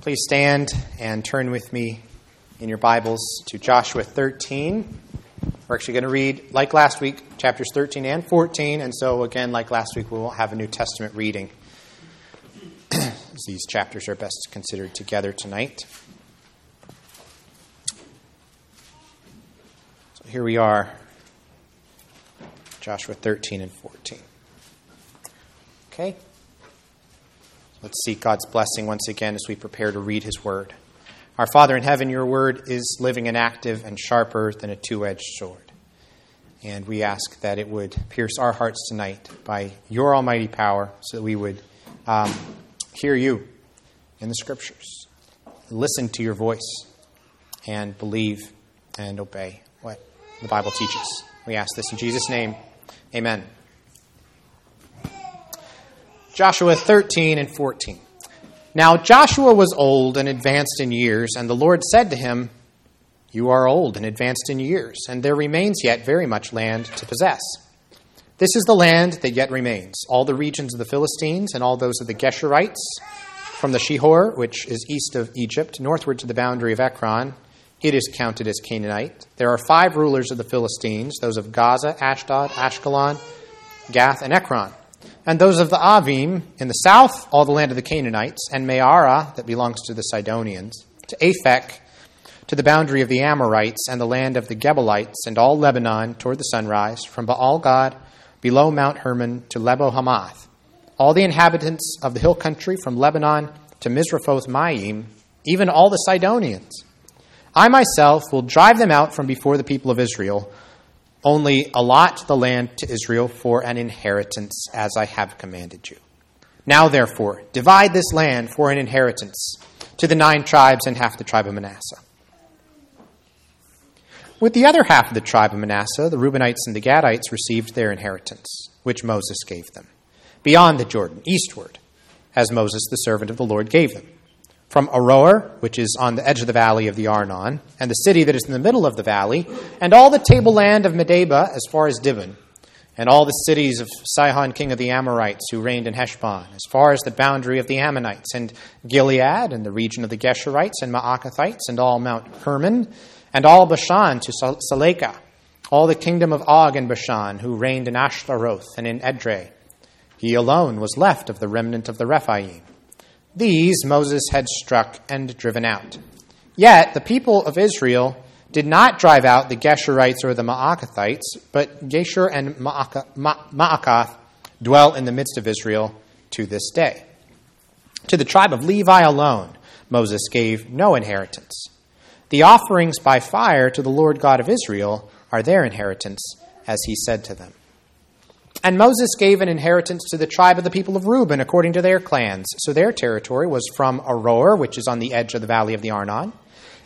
Please stand and turn with me in your Bibles to Joshua 13. We're actually going to read, like last week, chapters 13 and 14. And so, again, like last week, we won't have a New Testament reading. These chapters are best considered together tonight. So here we are, Joshua 13 and 14. Okay? Let's seek God's blessing once again as we prepare to read His Word. Our Father in heaven, your Word is living and active and sharper than a two edged sword. And we ask that it would pierce our hearts tonight by your almighty power so that we would um, hear you in the Scriptures, listen to your voice, and believe and obey what the Bible teaches. We ask this in Jesus' name. Amen. Joshua 13 and 14. Now Joshua was old and advanced in years, and the Lord said to him, You are old and advanced in years, and there remains yet very much land to possess. This is the land that yet remains, all the regions of the Philistines and all those of the Geshurites, from the Shihor, which is east of Egypt, northward to the boundary of Ekron. It is counted as Canaanite. There are five rulers of the Philistines, those of Gaza, Ashdod, Ashkelon, Gath, and Ekron and those of the Avim in the south, all the land of the Canaanites, and Mearah, that belongs to the Sidonians, to Aphek, to the boundary of the Amorites, and the land of the Gebalites, and all Lebanon toward the sunrise, from Baal Gad below Mount Hermon to Lebo Hamath, all the inhabitants of the hill country from Lebanon to Misrephoth Maim, even all the Sidonians. I myself will drive them out from before the people of Israel only allot the land to Israel for an inheritance, as I have commanded you. Now, therefore, divide this land for an inheritance to the nine tribes and half the tribe of Manasseh. With the other half of the tribe of Manasseh, the Reubenites and the Gadites received their inheritance, which Moses gave them, beyond the Jordan, eastward, as Moses, the servant of the Lord, gave them from Aroer, which is on the edge of the valley of the Arnon, and the city that is in the middle of the valley, and all the tableland of Medeba as far as Dibon, and all the cities of Sihon, king of the Amorites, who reigned in Heshbon, as far as the boundary of the Ammonites, and Gilead, and the region of the Geshurites and Maacathites, and all Mount Hermon, and all Bashan to Salecah, all the kingdom of Og and Bashan, who reigned in Ashtaroth and in Edrei. He alone was left of the remnant of the Rephaim. These Moses had struck and driven out. Yet the people of Israel did not drive out the Geshurites or the Maacathites, but Geshur and Maacath dwell in the midst of Israel to this day. To the tribe of Levi alone, Moses gave no inheritance. The offerings by fire to the Lord God of Israel are their inheritance, as he said to them. And Moses gave an inheritance to the tribe of the people of Reuben according to their clans. So their territory was from Aroer, which is on the edge of the valley of the Arnon,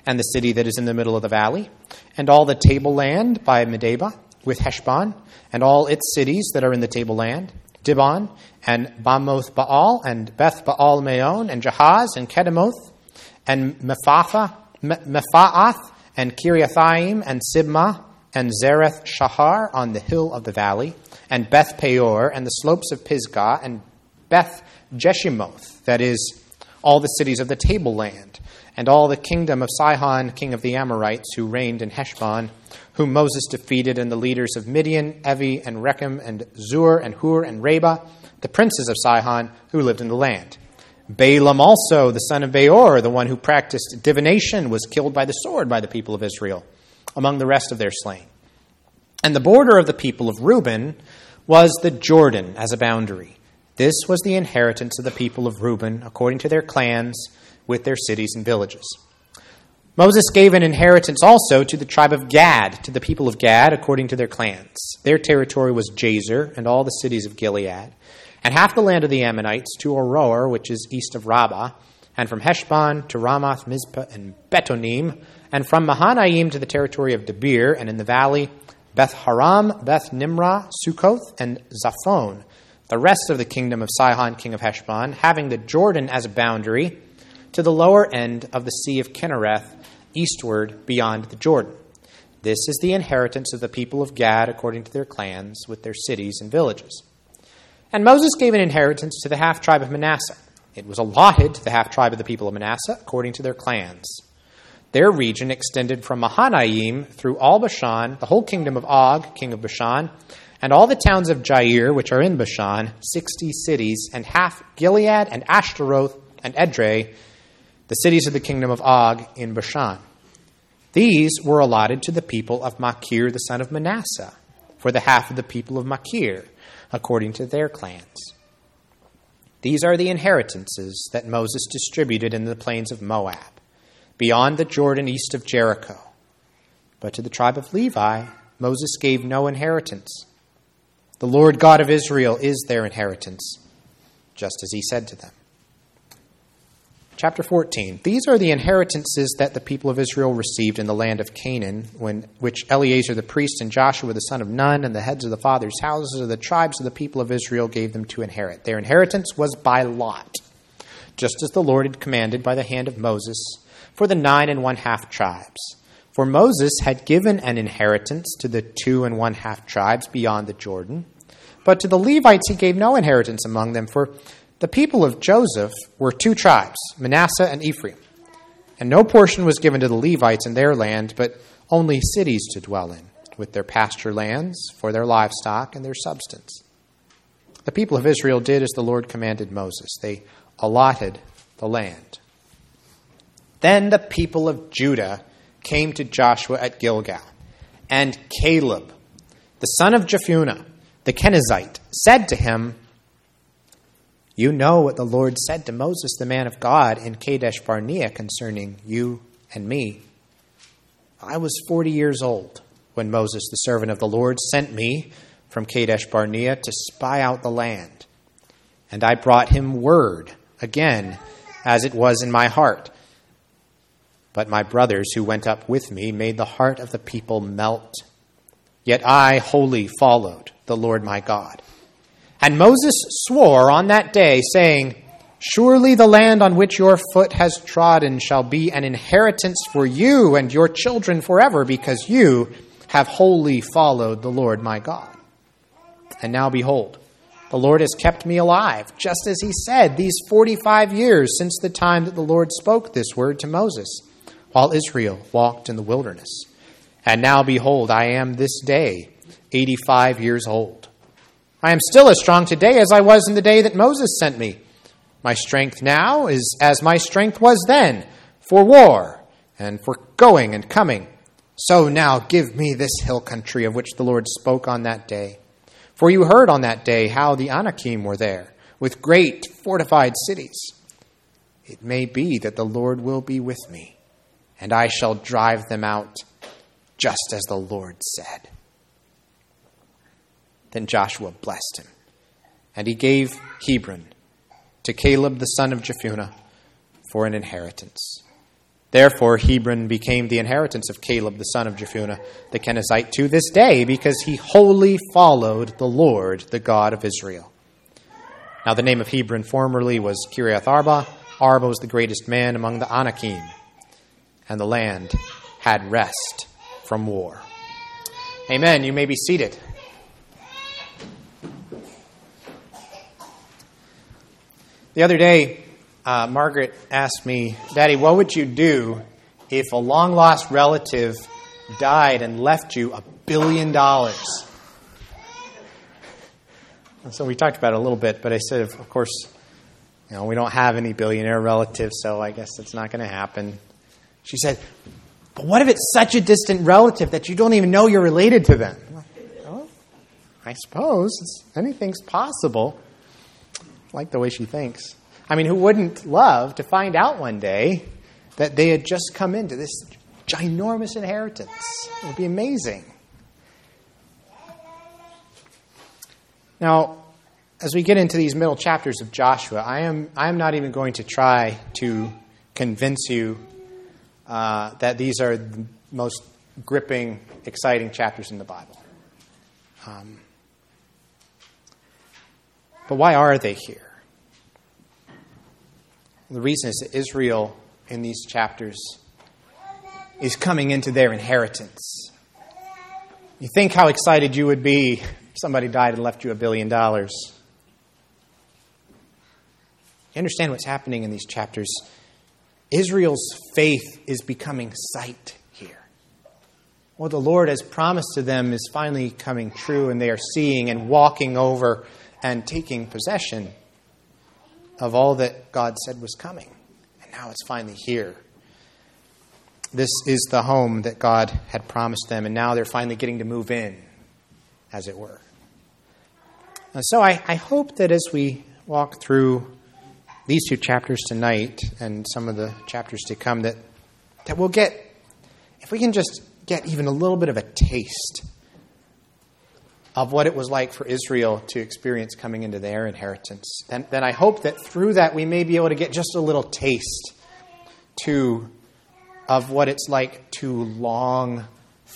and the city that is in the middle of the valley, and all the tableland by Medeba with Heshbon, and all its cities that are in the tableland, Dibon, and Bamoth Baal, and Beth Baal Meon, and Jahaz, and Kedemoth, and Mephatha, Mephaath, and Kiriathaim, and Sibmah, and Zareth Shahar on the hill of the valley, and Beth Peor, and the slopes of Pisgah, and Beth Jeshimoth, that is, all the cities of the tableland, and all the kingdom of Sihon, king of the Amorites, who reigned in Heshbon, whom Moses defeated, and the leaders of Midian, Evi, and Rechem, and Zur, and Hur, and Reba, the princes of Sihon, who lived in the land. Balaam also, the son of Beor, the one who practiced divination, was killed by the sword by the people of Israel among the rest of their slain. And the border of the people of Reuben was the Jordan as a boundary. This was the inheritance of the people of Reuben according to their clans with their cities and villages. Moses gave an inheritance also to the tribe of Gad, to the people of Gad according to their clans. Their territory was Jazer and all the cities of Gilead, and half the land of the Ammonites to Aroer, which is east of Rabbah, and from Heshbon to Ramath, Mizpah, and Betonim, and from Mahanaim to the territory of Debir, and in the valley, Beth Haram, Beth Nimrah, Sukkoth, and Zaphon, the rest of the kingdom of Sihon, king of Heshbon, having the Jordan as a boundary, to the lower end of the Sea of Kinnereth, eastward beyond the Jordan. This is the inheritance of the people of Gad according to their clans, with their cities and villages. And Moses gave an inheritance to the half tribe of Manasseh It was allotted to the half tribe of the people of Manasseh according to their clans. Their region extended from Mahanaim through all Bashan, the whole kingdom of Og, king of Bashan, and all the towns of Jair, which are in Bashan, sixty cities, and half Gilead and Ashtaroth and Edrei, the cities of the kingdom of Og in Bashan. These were allotted to the people of Machir, the son of Manasseh, for the half of the people of Machir, according to their clans. These are the inheritances that Moses distributed in the plains of Moab, beyond the Jordan east of Jericho. But to the tribe of Levi, Moses gave no inheritance. The Lord God of Israel is their inheritance, just as he said to them. Chapter 14. These are the inheritances that the people of Israel received in the land of Canaan, when, which Eleazar the priest and Joshua the son of Nun and the heads of the fathers' houses of the tribes of the people of Israel gave them to inherit. Their inheritance was by lot, just as the Lord had commanded by the hand of Moses for the nine and one half tribes. For Moses had given an inheritance to the two and one half tribes beyond the Jordan, but to the Levites he gave no inheritance among them, for the people of Joseph were two tribes, Manasseh and Ephraim. And no portion was given to the Levites in their land, but only cities to dwell in, with their pasture lands for their livestock and their substance. The people of Israel did as the Lord commanded Moses. They allotted the land. Then the people of Judah came to Joshua at Gilgal, and Caleb, the son of Jephunneh, the Kenizzite, said to him, you know what the Lord said to Moses, the man of God, in Kadesh Barnea concerning you and me. I was 40 years old when Moses, the servant of the Lord, sent me from Kadesh Barnea to spy out the land. And I brought him word again, as it was in my heart. But my brothers who went up with me made the heart of the people melt. Yet I wholly followed the Lord my God. And Moses swore on that day, saying, Surely the land on which your foot has trodden shall be an inheritance for you and your children forever, because you have wholly followed the Lord my God. And now behold, the Lord has kept me alive, just as he said, these 45 years since the time that the Lord spoke this word to Moses, while Israel walked in the wilderness. And now behold, I am this day 85 years old. I am still as strong today as I was in the day that Moses sent me. My strength now is as my strength was then for war and for going and coming. So now give me this hill country of which the Lord spoke on that day. For you heard on that day how the Anakim were there, with great fortified cities. It may be that the Lord will be with me, and I shall drive them out, just as the Lord said. Then Joshua blessed him. And he gave Hebron to Caleb the son of Jephunneh for an inheritance. Therefore, Hebron became the inheritance of Caleb the son of Jephunneh the Kenizzite to this day, because he wholly followed the Lord, the God of Israel. Now, the name of Hebron formerly was Kiriath Arba. Arba was the greatest man among the Anakim, and the land had rest from war. Amen. You may be seated. The other day, uh, Margaret asked me, Daddy, what would you do if a long lost relative died and left you a billion dollars? So we talked about it a little bit, but I said, of course, you know, we don't have any billionaire relatives, so I guess it's not going to happen. She said, but what if it's such a distant relative that you don't even know you're related to them? I suppose anything's possible like the way she thinks. I mean, who wouldn't love to find out one day that they had just come into this ginormous inheritance? It would be amazing. Now, as we get into these middle chapters of Joshua, I am, I am not even going to try to convince you uh, that these are the most gripping, exciting chapters in the Bible. Um, but why are they here? The reason is that Israel, in these chapters, is coming into their inheritance. You think how excited you would be if somebody died and left you a billion dollars. You understand what's happening in these chapters? Israel's faith is becoming sight here. What the Lord has promised to them is finally coming true, and they are seeing and walking over and taking possession of all that God said was coming. And now it's finally here. This is the home that God had promised them, and now they're finally getting to move in, as it were. And so I, I hope that as we walk through these two chapters tonight and some of the chapters to come, that, that we'll get, if we can just get even a little bit of a taste of what it was like for Israel to experience coming into their inheritance, then, then I hope that through that we may be able to get just a little taste to of what it's like to long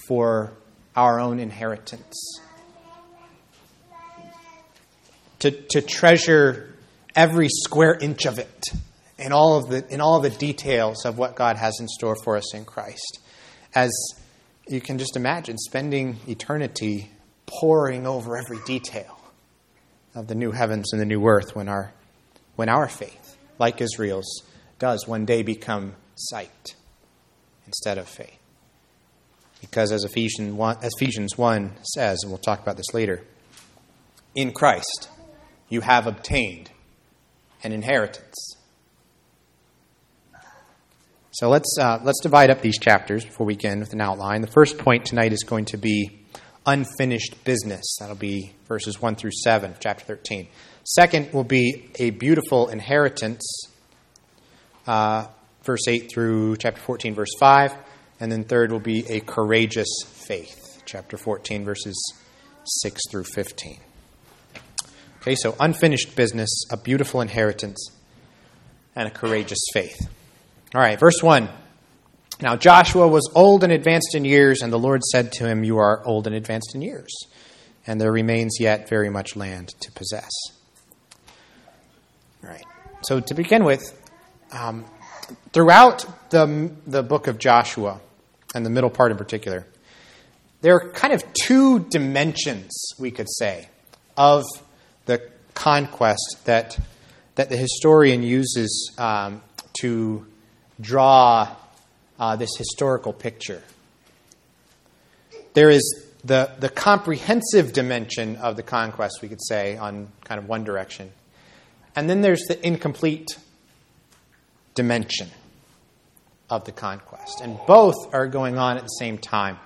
for our own inheritance. To, to treasure every square inch of it and all of the in all the details of what God has in store for us in Christ. As you can just imagine spending eternity poring over every detail of the new heavens and the new earth when our, when our faith, like Israel's, does one day become sight instead of faith. Because as Ephesians 1, Ephesians 1 says, and we'll talk about this later, in Christ you have obtained an inheritance. So let's, uh, let's divide up these chapters before we begin with an outline. The first point tonight is going to be unfinished business. That'll be verses 1 through 7 of chapter 13. Second will be a beautiful inheritance, uh, verse 8 through chapter 14, verse 5. And then third will be a courageous faith, chapter 14, verses 6 through 15. Okay, so unfinished business, a beautiful inheritance, and a courageous faith. All right, verse 1. Now Joshua was old and advanced in years, and the Lord said to him, You are old and advanced in years, and there remains yet very much land to possess. All right. So to begin with, um, throughout the, the book of Joshua, and the middle part in particular, there are kind of two dimensions, we could say, of the conquest that, that the historian uses um, to draw uh, this historical picture. There is the, the comprehensive dimension of the conquest, we could say, on kind of one direction. And then there's the incomplete dimension of the conquest. And both are going on at the same time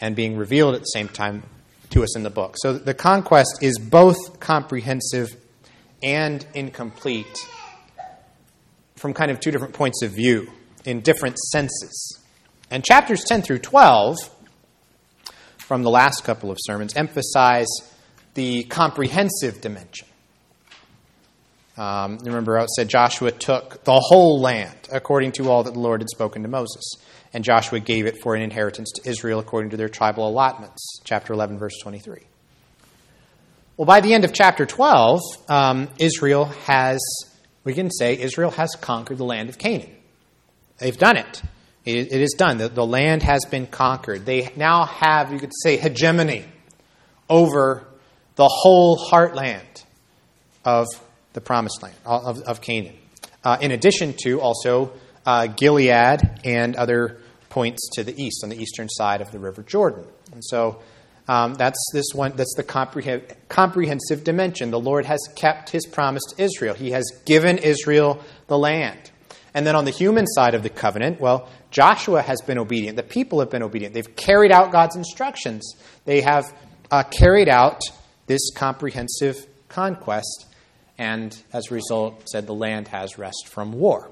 and being revealed at the same time to us in the book. So the conquest is both comprehensive and incomplete from kind of two different points of view in different senses. And chapters 10 through 12 from the last couple of sermons emphasize the comprehensive dimension. Um, remember, it said Joshua took the whole land according to all that the Lord had spoken to Moses. And Joshua gave it for an inheritance to Israel according to their tribal allotments. Chapter 11, verse 23. Well, by the end of chapter 12, um, Israel has, we can say, Israel has conquered the land of Canaan. They've done it. It, it is done. The, the land has been conquered. They now have, you could say, hegemony over the whole heartland of the promised land, of, of Canaan. Uh, in addition to also uh, Gilead and other points to the east, on the eastern side of the River Jordan. And so um, that's this one. That's the comprehend, comprehensive dimension. The Lord has kept His promise to Israel. He has given Israel the land. And then on the human side of the covenant, well, Joshua has been obedient. The people have been obedient. They've carried out God's instructions. They have uh, carried out this comprehensive conquest, and as a result, said the land has rest from war.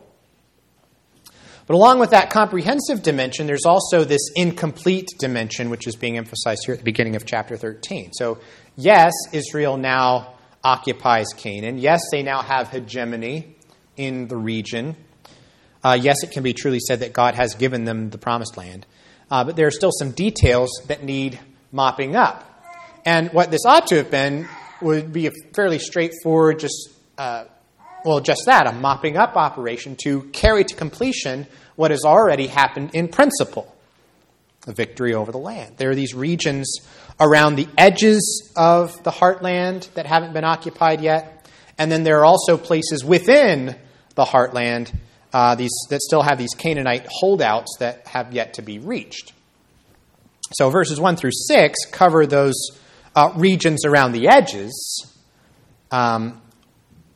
But along with that comprehensive dimension, there's also this incomplete dimension, which is being emphasized here at the beginning of chapter 13. So, yes, Israel now occupies Canaan. Yes, they now have hegemony in the region. Uh, yes, it can be truly said that God has given them the promised land, uh, but there are still some details that need mopping up. And what this ought to have been would be a fairly straightforward, just, uh, well, just that, a mopping up operation to carry to completion what has already happened in principle a victory over the land. There are these regions around the edges of the heartland that haven't been occupied yet, And then there are also places within the heartland uh, these, that still have these Canaanite holdouts that have yet to be reached. So verses 1 through 6 cover those uh, regions around the edges, um,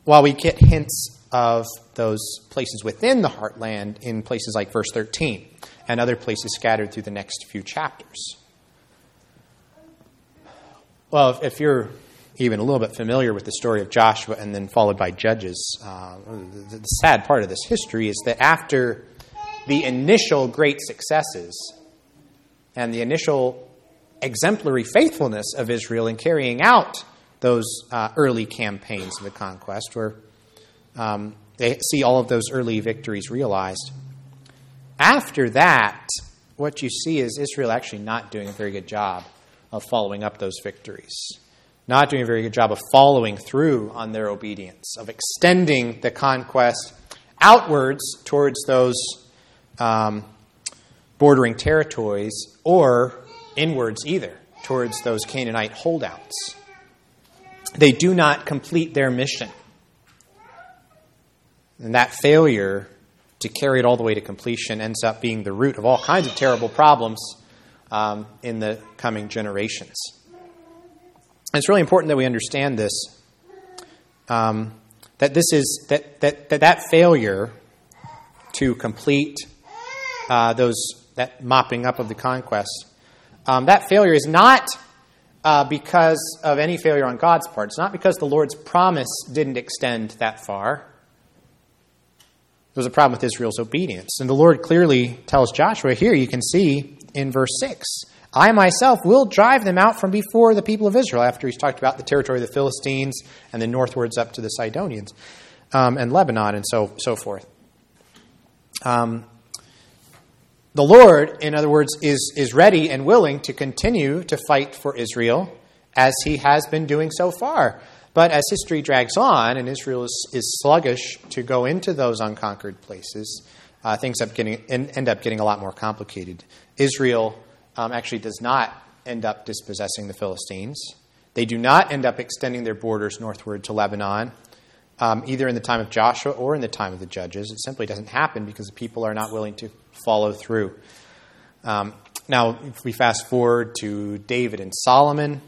while we get hints of those places within the heartland in places like verse 13 and other places scattered through the next few chapters. Well, if, you're even a little bit familiar with the story of Joshua and then followed by Judges, uh, the, the sad part of this history is that after the initial great successes and the initial exemplary faithfulness of Israel in carrying out those uh, early campaigns of the conquest, where um, they see all of those early victories realized. After that, what you see is Israel actually not doing a very good job of following up those victories, not doing a very good job of following through on their obedience, of extending the conquest outwards towards those um, bordering territories or inwards either, towards those Canaanite holdouts. They do not complete their mission. And that failure to carry it all the way to completion ends up being the root of all kinds of terrible problems um, in the coming generations. And it's really important that we understand this. Um, that this is that, that that that failure to complete uh, those that mopping up of the conquest, um, that failure is not uh, because of any failure on God's part. It's not because the Lord's promise didn't extend that far. There was a problem with Israel's obedience. And the Lord clearly tells Joshua here, you can see in verse 6 I myself will drive them out from before the people of Israel, after he's talked about the territory of the Philistines and then northwards up to the Sidonians um, and Lebanon and so, so forth. Um, the Lord, in other words, is, is ready and willing to continue to fight for Israel as he has been doing so far. But as history drags on and Israel is, is sluggish to go into those unconquered places, uh, things up getting, end up getting a lot more complicated. Israel um, actually does not end up dispossessing the Philistines. They do not end up extending their borders northward to Lebanon, um, either in the time of Joshua or in the time of the judges. It simply doesn't happen because the people are not willing to follow through. Um, now, if we fast forward to David and Solomon,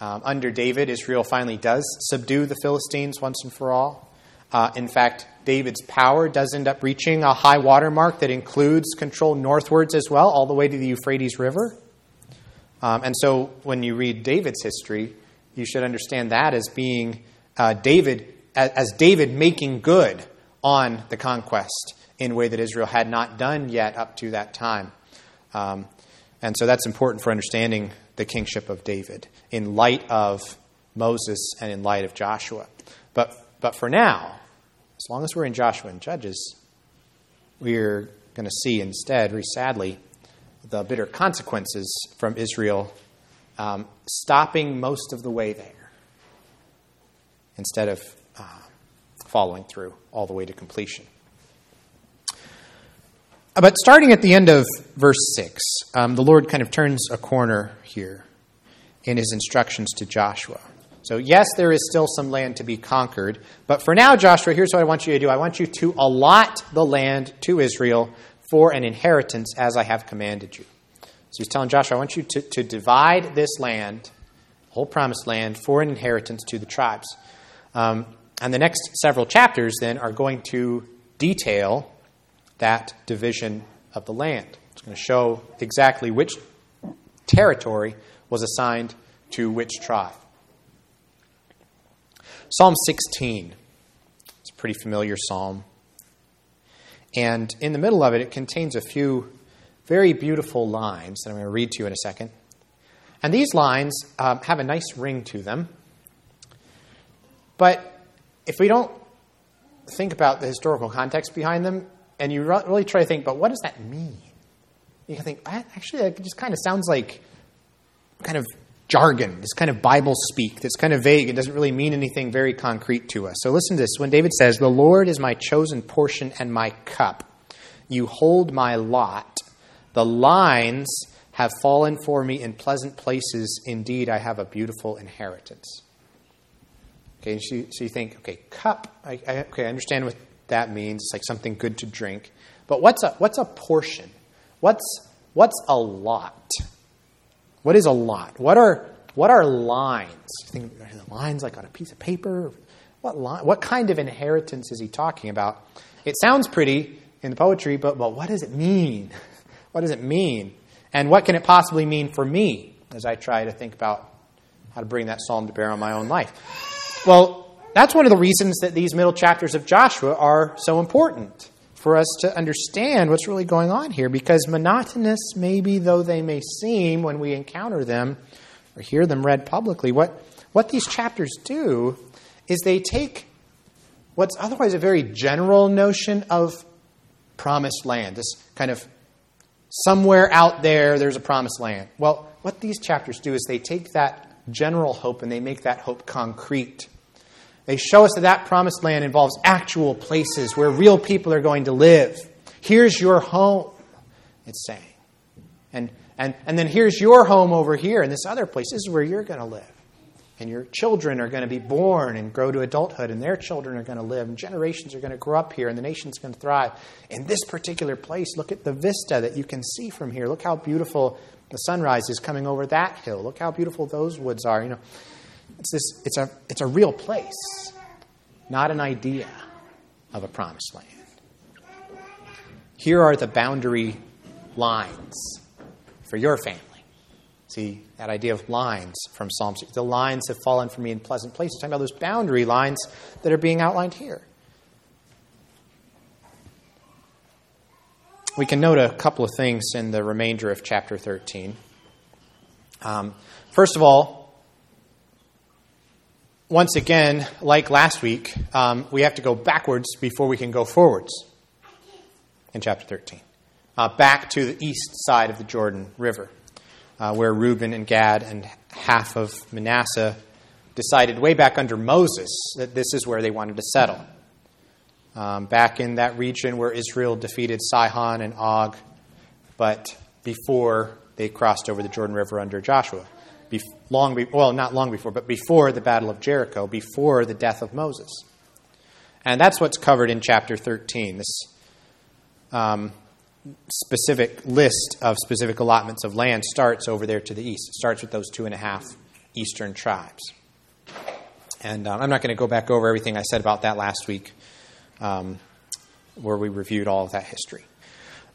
um, under David, Israel finally does subdue the Philistines once and for all. Uh, in fact, David's power does end up reaching a high water mark that includes control northwards as well, all the way to the Euphrates River. Um, and so when you read David's history, you should understand that as being uh, David, as David making good on the conquest in a way that Israel had not done yet up to that time. Um, and so that's important for understanding the kingship of David in light of Moses and in light of Joshua. But, but for now, as long as we're in Joshua and Judges, we're going to see instead, very sadly, the bitter consequences from Israel um, stopping most of the way there instead of uh, following through all the way to completion. But starting at the end of verse 6, um, the Lord kind of turns a corner here in his instructions to Joshua. So, yes, there is still some land to be conquered, but for now, Joshua, here's what I want you to do I want you to allot the land to Israel for an inheritance as I have commanded you. So, he's telling Joshua, I want you to, to divide this land, whole promised land, for an inheritance to the tribes. Um, and the next several chapters then are going to detail that division of the land. It's going to show exactly which territory was assigned to which tribe. Psalm 16. It's a pretty familiar psalm. And in the middle of it, it contains a few very beautiful lines that I'm going to read to you in a second. And these lines um, have a nice ring to them. But if we don't think about the historical context behind them, and you really try to think, but what does that mean? You can think, actually, it just kind of sounds like kind of jargon, this kind of Bible speak that's kind of vague. It doesn't really mean anything very concrete to us. So listen to this. When David says, The Lord is my chosen portion and my cup, you hold my lot. The lines have fallen for me in pleasant places. Indeed, I have a beautiful inheritance. Okay, so you, so you think, okay, cup. I, I, okay, I understand what that means. It's like something good to drink. But what's a what's a portion? What's what's a lot? What is a lot? What are what are lines? You think are the lines like on a piece of paper? What line, What kind of inheritance is he talking about? It sounds pretty in the poetry, but but what does it mean? What does it mean? And what can it possibly mean for me as I try to think about how to bring that psalm to bear on my own life? Well, that's one of the reasons that these middle chapters of Joshua are so important for us to understand what's really going on here, because monotonous, maybe though they may seem when we encounter them or hear them read publicly, what, what these chapters do is they take what's otherwise a very general notion of promised land, this kind of somewhere out there, there's a promised land. Well, what these chapters do is they take that general hope and they make that hope concrete. They show us that that promised land involves actual places where real people are going to live. Here's your home, it's saying. And, and, and then here's your home over here, and this other place. This is where you're going to live. And your children are going to be born and grow to adulthood, and their children are going to live, and generations are going to grow up here, and the nation's going to thrive. In this particular place, look at the vista that you can see from here. Look how beautiful the sunrise is coming over that hill. Look how beautiful those woods are. You know, it's, this, it's, a, it's a real place, not an idea of a promised land. Here are the boundary lines for your family. See, that idea of lines from Psalm 6. The lines have fallen for me in pleasant places. Talking about those boundary lines that are being outlined here. We can note a couple of things in the remainder of chapter 13. Um, first of all, once again, like last week, um, we have to go backwards before we can go forwards in chapter 13. Uh, back to the east side of the Jordan River, uh, where Reuben and Gad and half of Manasseh decided way back under Moses that this is where they wanted to settle. Um, back in that region where Israel defeated Sihon and Og, but before they crossed over the Jordan River under Joshua long be, well, not long before, but before the Battle of Jericho, before the death of Moses. And that's what's covered in chapter 13, this um, specific list of specific allotments of land starts over there to the east. It starts with those two and a half eastern tribes. And um, I'm not going to go back over everything I said about that last week, um, where we reviewed all of that history.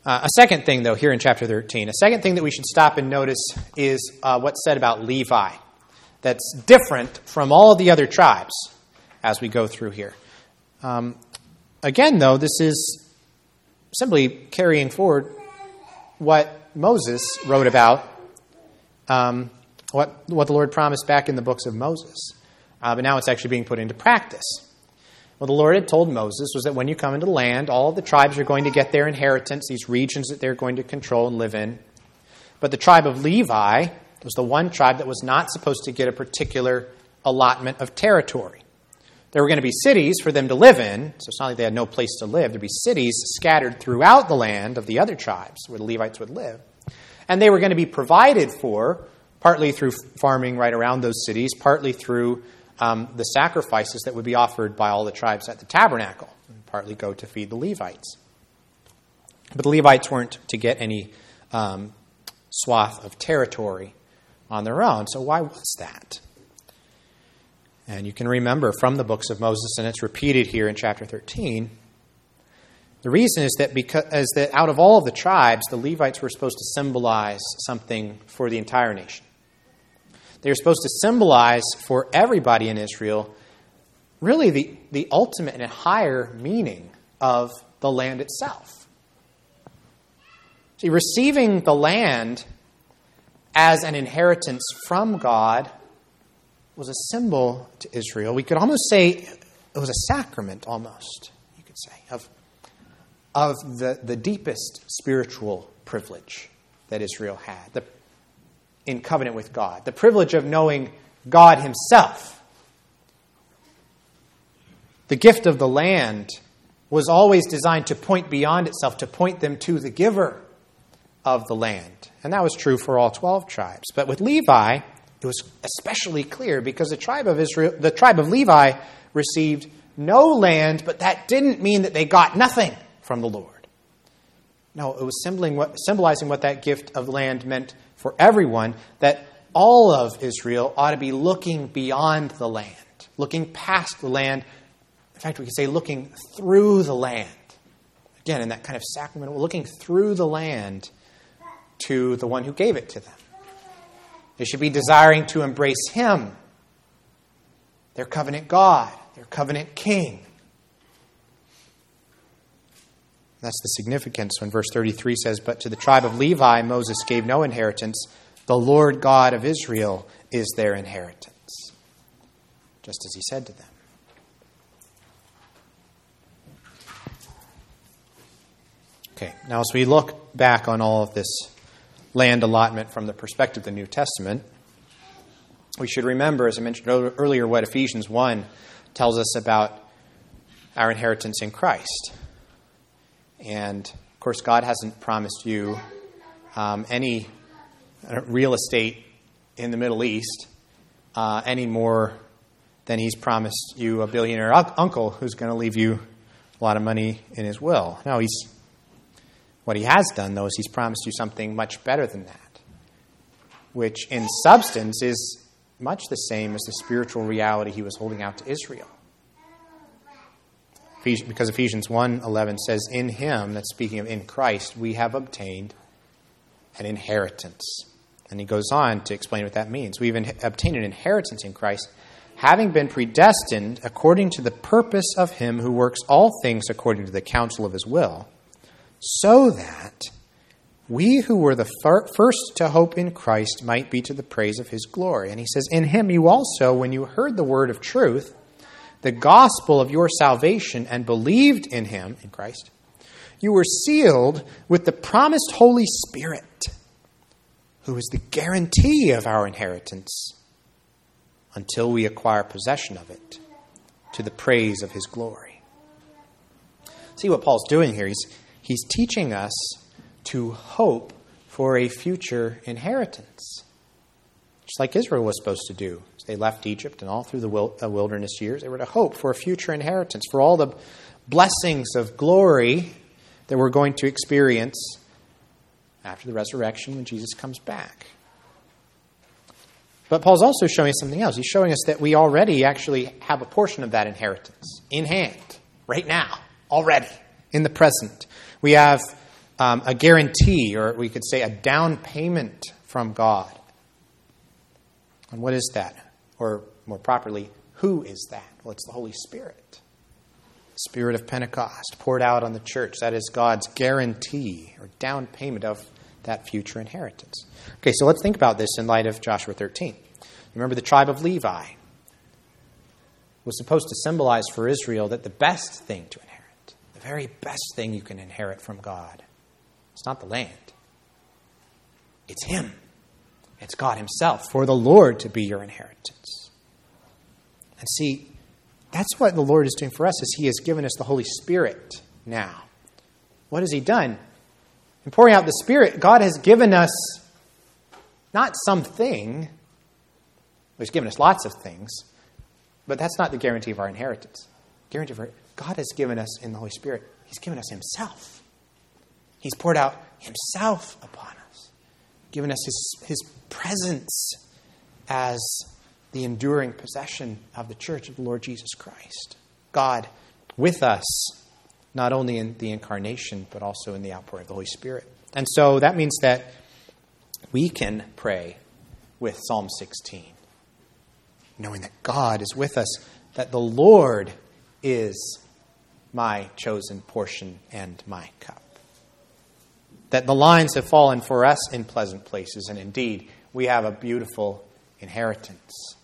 Uh, a second thing, though, here in chapter 13, a second thing that we should stop and notice is uh, what's said about Levi. That's different from all the other tribes as we go through here. Um, again, though, this is simply carrying forward what Moses wrote about, um, what, what the Lord promised back in the books of Moses. Uh, but now it's actually being put into practice. What the Lord had told Moses was that when you come into the land, all the tribes are going to get their inheritance, these regions that they're going to control and live in. But the tribe of Levi was the one tribe that was not supposed to get a particular allotment of territory. There were going to be cities for them to live in, so it's not like they had no place to live. There'd be cities scattered throughout the land of the other tribes where the Levites would live. And they were going to be provided for partly through farming right around those cities, partly through um, the sacrifices that would be offered by all the tribes at the tabernacle, and partly go to feed the Levites. But the Levites weren't to get any um, swath of territory on their own. So, why was that? And you can remember from the books of Moses, and it's repeated here in chapter 13. The reason is that because is that out of all of the tribes, the Levites were supposed to symbolize something for the entire nation. They were supposed to symbolize for everybody in Israel really the, the ultimate and higher meaning of the land itself. See, receiving the land as an inheritance from God was a symbol to Israel. We could almost say it was a sacrament, almost, you could say, of, of the, the deepest spiritual privilege that Israel had. The in covenant with God, the privilege of knowing God Himself. The gift of the land was always designed to point beyond itself, to point them to the giver of the land. And that was true for all 12 tribes. But with Levi, it was especially clear because the tribe of Israel, the tribe of Levi received no land, but that didn't mean that they got nothing from the Lord. No, it was symbolizing what that gift of land meant for everyone, that all of Israel ought to be looking beyond the land, looking past the land. In fact, we could say looking through the land. Again, in that kind of sacramental, looking through the land to the one who gave it to them. They should be desiring to embrace Him, their covenant God, their covenant King. That's the significance when verse 33 says, But to the tribe of Levi, Moses gave no inheritance. The Lord God of Israel is their inheritance, just as he said to them. Okay, now as we look back on all of this land allotment from the perspective of the New Testament, we should remember, as I mentioned earlier, what Ephesians 1 tells us about our inheritance in Christ. And of course, God hasn't promised you um, any uh, real estate in the Middle East uh, any more than He's promised you a billionaire uncle who's going to leave you a lot of money in his will. No, He's what he has done, though, is he's promised you something much better than that, which in substance is much the same as the spiritual reality he was holding out to Israel. Because Ephesians 1:11 says, "In him," that's speaking of in Christ, we have obtained an inheritance. And he goes on to explain what that means. We've obtained an inheritance in Christ, having been predestined according to the purpose of him who works all things according to the counsel of his will so that we who were the first to hope in Christ might be to the praise of his glory. And he says, In him you also, when you heard the word of truth, the gospel of your salvation, and believed in him, in Christ, you were sealed with the promised Holy Spirit, who is the guarantee of our inheritance until we acquire possession of it to the praise of his glory. See what Paul's doing here? He's He's teaching us to hope for a future inheritance, just like Israel was supposed to do. They left Egypt and all through the wilderness years, they were to hope for a future inheritance, for all the blessings of glory that we're going to experience after the resurrection when Jesus comes back. But Paul's also showing us something else. He's showing us that we already actually have a portion of that inheritance in hand, right now, already, in the present. We have um, a guarantee, or we could say a down payment from God. And what is that? Or more properly, who is that? Well, it's the Holy Spirit. Spirit of Pentecost poured out on the church. That is God's guarantee or down payment of that future inheritance. Okay, so let's think about this in light of Joshua 13. Remember, the tribe of Levi was supposed to symbolize for Israel that the best thing to inherit the very best thing you can inherit from God. It's not the land, it's Him. It's God Himself, for the Lord to be your inheritance. And see, that's what the Lord is doing for us, is He has given us the Holy Spirit now. What has He done? In pouring out the Spirit, God has given us not something, He's given us lots of things, but that's not the guarantee of our inheritance. Guarantee of our God has given us in the Holy Spirit, He's given us Himself. He's poured out Himself upon us, given us His, His presence as the enduring possession of the church of the Lord Jesus Christ. God with us, not only in the incarnation, but also in the outpouring of the Holy Spirit. And so that means that we can pray with Psalm 16, knowing that God is with us, that the Lord is my chosen portion and my cup. That the lines have fallen for us in pleasant places, and indeed, we have a beautiful inheritance.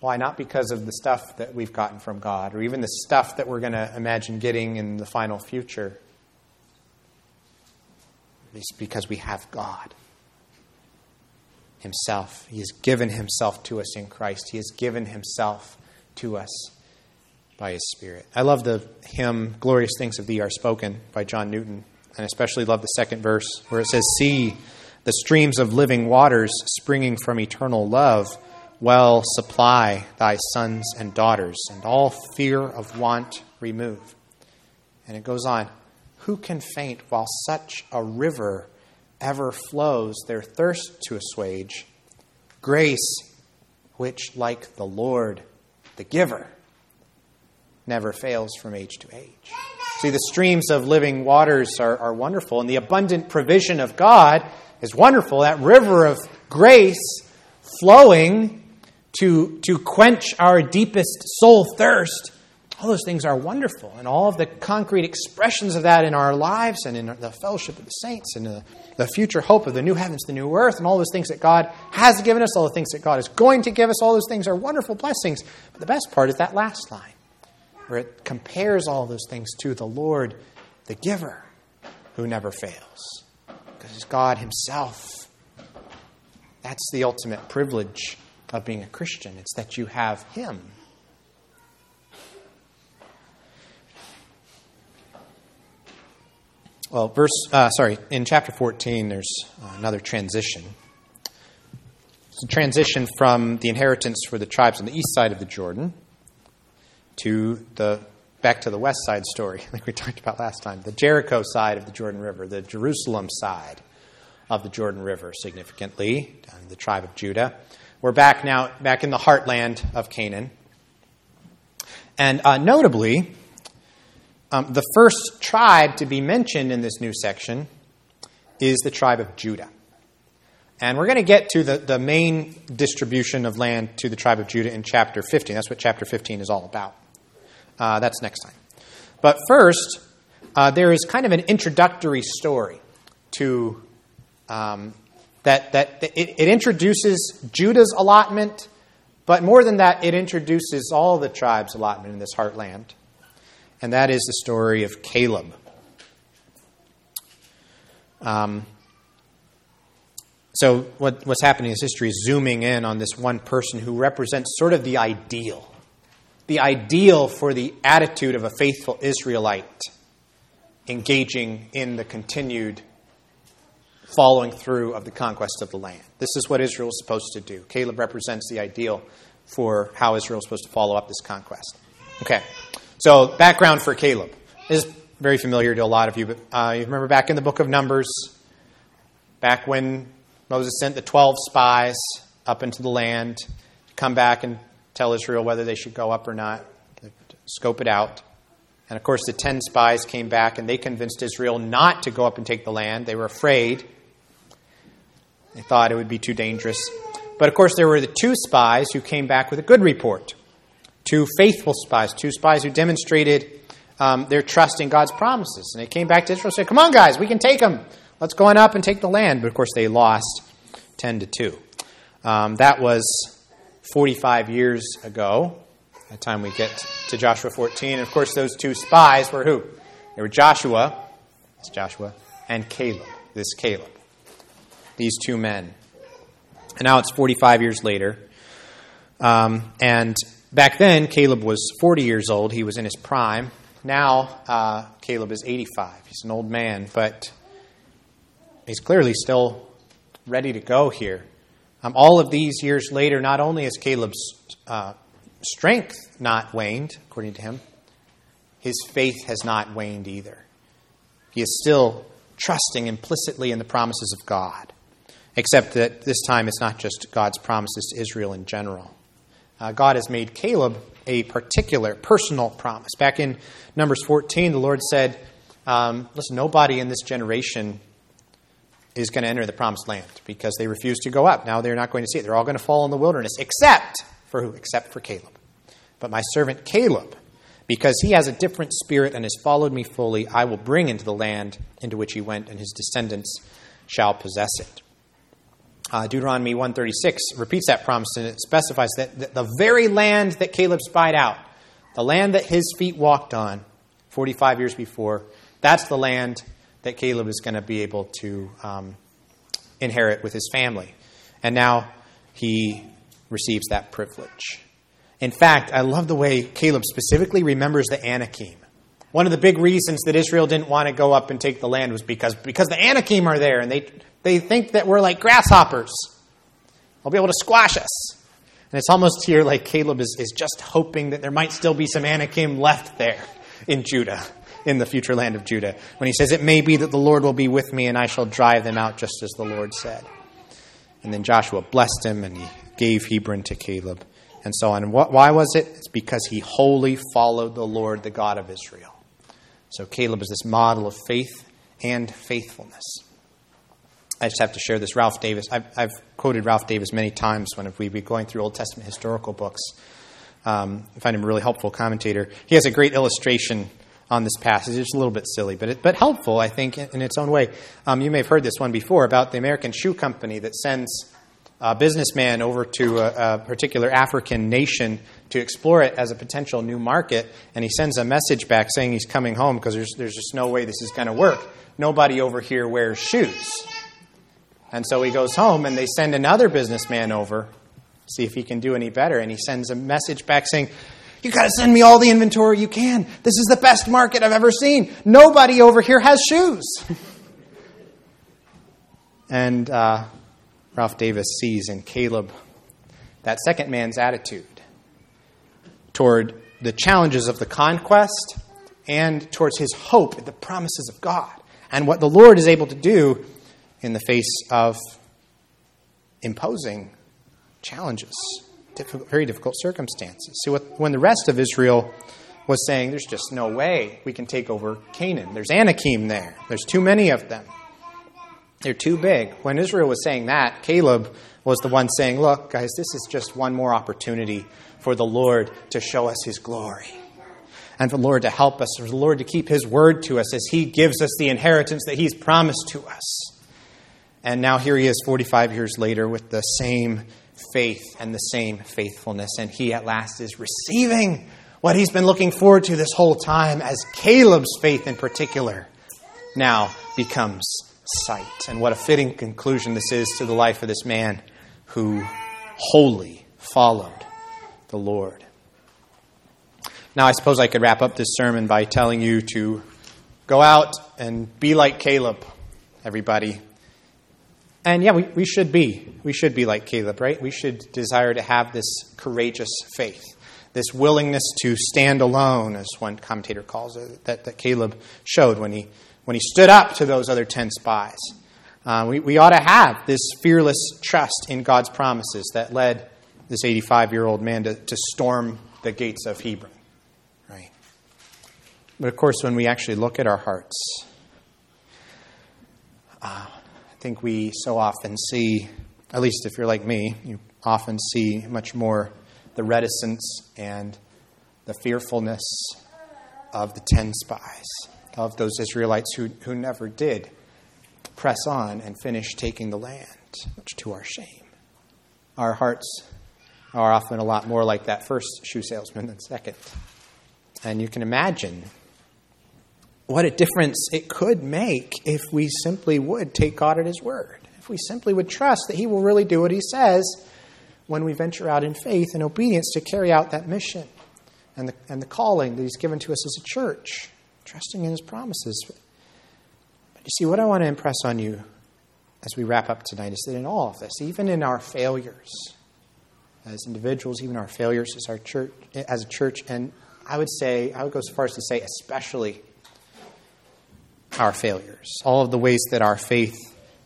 Why? Not because of the stuff that we've gotten from God, or even the stuff that we're going to imagine getting in the final future. It's because we have God Himself. He has given Himself to us in Christ, He has given Himself to us by his Spirit. I love the hymn, Glorious Things of Thee Are Spoken by John Newton, and especially love the second verse where it says, See, The streams of living waters springing from eternal love well supply thy sons and daughters, and all fear of want remove. And it goes on Who can faint while such a river ever flows, their thirst to assuage? Grace, which, like the Lord, the giver, never fails from age to age. See, the streams of living waters are, are wonderful, and the abundant provision of God is wonderful. That river of grace flowing to, to quench our deepest soul thirst. All those things are wonderful, and all of the concrete expressions of that in our lives and in the fellowship of the saints and the, the future hope of the new heavens, the new earth, and all those things that God has given us, all the things that God is going to give us, all those things are wonderful blessings. But the best part is that last line, where it compares all those things to the Lord, the giver, who never fails. Because it's God Himself. That's the ultimate privilege of being a Christian. It's that you have Him. Well, verse, uh, sorry, in chapter 14, there's another transition. It's a transition from the inheritance for the tribes on the east side of the Jordan to the back to the west side story, like we talked about last time, the Jericho side of the Jordan River, the Jerusalem side of the Jordan River, significantly, down in the tribe of Judah. We're back now, back in the heartland of Canaan. And uh, notably, um, the first tribe to be mentioned in this new section is the tribe of Judah. And we're going to get to the, the main distribution of land to the tribe of Judah in chapter 15. That's what chapter 15 is all about. Uh, that's next time. But first, uh, there is kind of an introductory story to um, that, that it, it introduces Judah's allotment, but more than that, it introduces all the tribes' allotment in this heartland. And that is the story of Caleb. Um, so, what, what's happening is history is zooming in on this one person who represents sort of the ideal, the ideal for the attitude of a faithful Israelite engaging in the continued following through of the conquest of the land. This is what Israel is supposed to do. Caleb represents the ideal for how Israel is supposed to follow up this conquest. Okay, so background for Caleb this is very familiar to a lot of you, but uh, you remember back in the book of Numbers, back when Moses sent the 12 spies up into the land to come back and tell Israel whether they should go up or not, scope it out. And of course, the 10 spies came back and they convinced Israel not to go up and take the land. They were afraid. They thought it would be too dangerous. But of course, there were the two spies who came back with a good report. Two faithful spies, two spies who demonstrated um, their trust in God's promises. And they came back to Israel and said, Come on, guys, we can take them. Let's go on up and take the land. But of course, they lost 10 to 2. Um, that was 45 years ago, by the time we get to Joshua 14. And of course, those two spies were who? They were Joshua, that's Joshua, and Caleb, this Caleb these two men. And now it's 45 years later. Um, and back then, Caleb was 40 years old. He was in his prime. Now, uh, Caleb is 85. He's an old man, but he's clearly still ready to go here. Um, all of these years later, not only has Caleb's uh, strength not waned, according to him, his faith has not waned either. He is still trusting implicitly in the promises of God. Except that this time it's not just God's promises to Israel in general. Uh, God has made Caleb a particular, personal promise. Back in Numbers 14, the Lord said, um, Listen, nobody in this generation is going to enter the promised land because they refuse to go up. Now they're not going to see it. They're all going to fall in the wilderness, except for who? Except for Caleb. But my servant Caleb, because he has a different spirit and has followed me fully, I will bring into the land into which he went, and his descendants shall possess it. Uh, Deuteronomy 136 repeats that promise and it specifies that the very land that Caleb spied out, the land that his feet walked on 45 years before, that's the land that Caleb is going to be able to um, inherit with his family. And now he receives that privilege. In fact, I love the way Caleb specifically remembers the Anakim. One of the big reasons that Israel didn't want to go up and take the land was because, because the Anakim are there and they, they think that we're like grasshoppers. They'll be able to squash us. And it's almost here like Caleb is, is just hoping that there might still be some Anakim left there in Judah, in the future land of Judah, when he says, It may be that the Lord will be with me and I shall drive them out just as the Lord said. And then Joshua blessed him and he gave Hebron to Caleb and so on. And what, why was it? It's because he wholly followed the Lord, the God of Israel. So Caleb is this model of faith and faithfulness. I just have to share this. Ralph Davis, I've, I've quoted Ralph Davis many times when we've been going through Old Testament historical books. Um, I find him a really helpful commentator. He has a great illustration on this passage. It's a little bit silly, but, it, but helpful, I think, in, in its own way. Um, you may have heard this one before about the American Shoe Company that sends a businessman over to a, a, particular African nation to explore it as a potential new market, and he sends a message back saying he's coming home because there's, there's just no way this is going to work. Nobody over here wears shoes. And so he goes home, and they send another businessman over, to see if he can do any better. And he sends a message back saying, You got to send me all the inventory you can. This is the best market I've ever seen. Nobody over here has shoes. and uh, Ralph Davis sees in Caleb that second man's attitude toward the challenges of the conquest and towards his hope in the promises of God and what the Lord is able to do in the face of imposing challenges, difficult, very difficult circumstances. See, when the rest of Israel was saying, There's just no way we can take over Canaan, there's Anakim there, there's too many of them. They're too big. When Israel was saying that, Caleb was the one saying, Look, guys, this is just one more opportunity for the Lord to show us his glory. And for the Lord to help us, for the Lord to keep his word to us as he gives us the inheritance that he's promised to us. And now here he is 45 years later with the same faith and the same faithfulness. And he at last is receiving what he's been looking forward to this whole time, as Caleb's faith in particular now becomes sight. And what a fitting conclusion this is to the life of this man who wholly followed the Lord. Now, I suppose I could wrap up this sermon by telling you to go out and be like Caleb, everybody. And yeah, we, we should be. We should be like Caleb, right? We should desire to have this courageous faith, this willingness to stand alone, as one commentator calls it, that, that Caleb showed when he, when he stood up to those other 10 spies. Uh, we, we ought to have this fearless trust in God's promises that led this 85 year old man to, to storm the gates of Hebron. Right? But of course, when we actually look at our hearts, uh, I think we so often see, at least if you're like me, you often see much more the reticence and the fearfulness of the ten spies, of those Israelites who, who never did press on and finish taking the land, much to our shame. Our hearts are often a lot more like that first shoe salesman than second. And you can imagine what a difference it could make if we simply would take God at His word. If we simply would trust that He will really do what He says when we venture out in faith and obedience to carry out that mission and the, and the calling that He's given to us as a church, trusting in His promises. But you see, what I want to impress on you as we wrap up tonight is that in all of this, even in our failures as individuals, even our failures as our church, as a church, and I would say, I would go so far as to say, especially our failures, all of the ways that our faith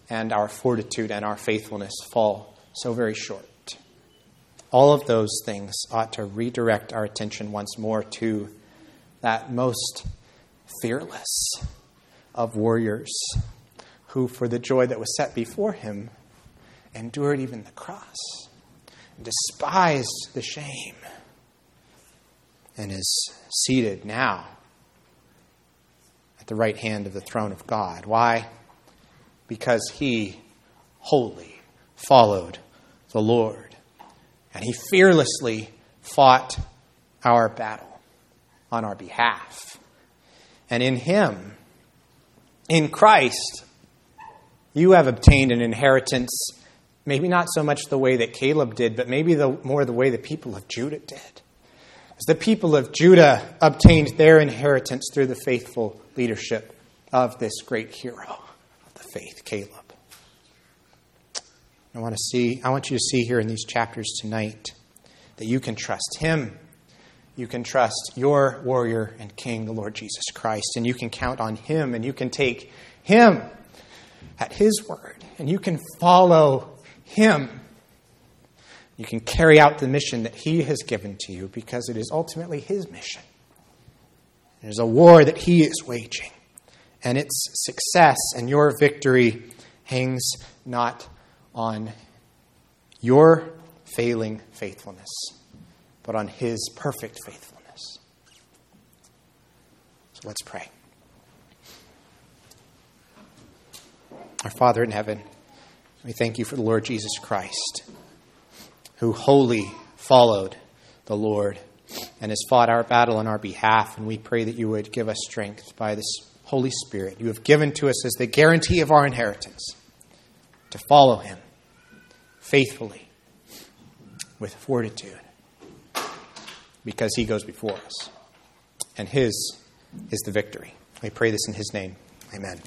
and our fortitude and our faithfulness fall so very short. All of those things ought to redirect our attention once more to that most fearless of warriors who, for the joy that was set before him, endured even the cross, despised the shame, and is seated now the right hand of the throne of God. Why? Because he wholly followed the Lord. And he fearlessly fought our battle on our behalf. And in him, in Christ, you have obtained an inheritance, maybe not so much the way that Caleb did, but maybe the, more the way the people of Judah did as the people of Judah obtained their inheritance through the faithful leadership of this great hero of the faith, Caleb. I want to see I want you to see here in these chapters tonight that you can trust him. You can trust your warrior and king, the Lord Jesus Christ, and you can count on him and you can take him at his word and you can follow him. You can carry out the mission that he has given to you because it is ultimately his mission. There's a war that he is waging, and its success and your victory hangs not on your failing faithfulness, but on his perfect faithfulness. So let's pray. Our Father in heaven, we thank you for the Lord Jesus Christ, who wholly followed the Lord and has fought our battle on our behalf. And we pray that you would give us strength by this Holy Spirit you have given to us as the guarantee of our inheritance to follow him faithfully with fortitude because he goes before us. And his is the victory. We pray this in his name. Amen.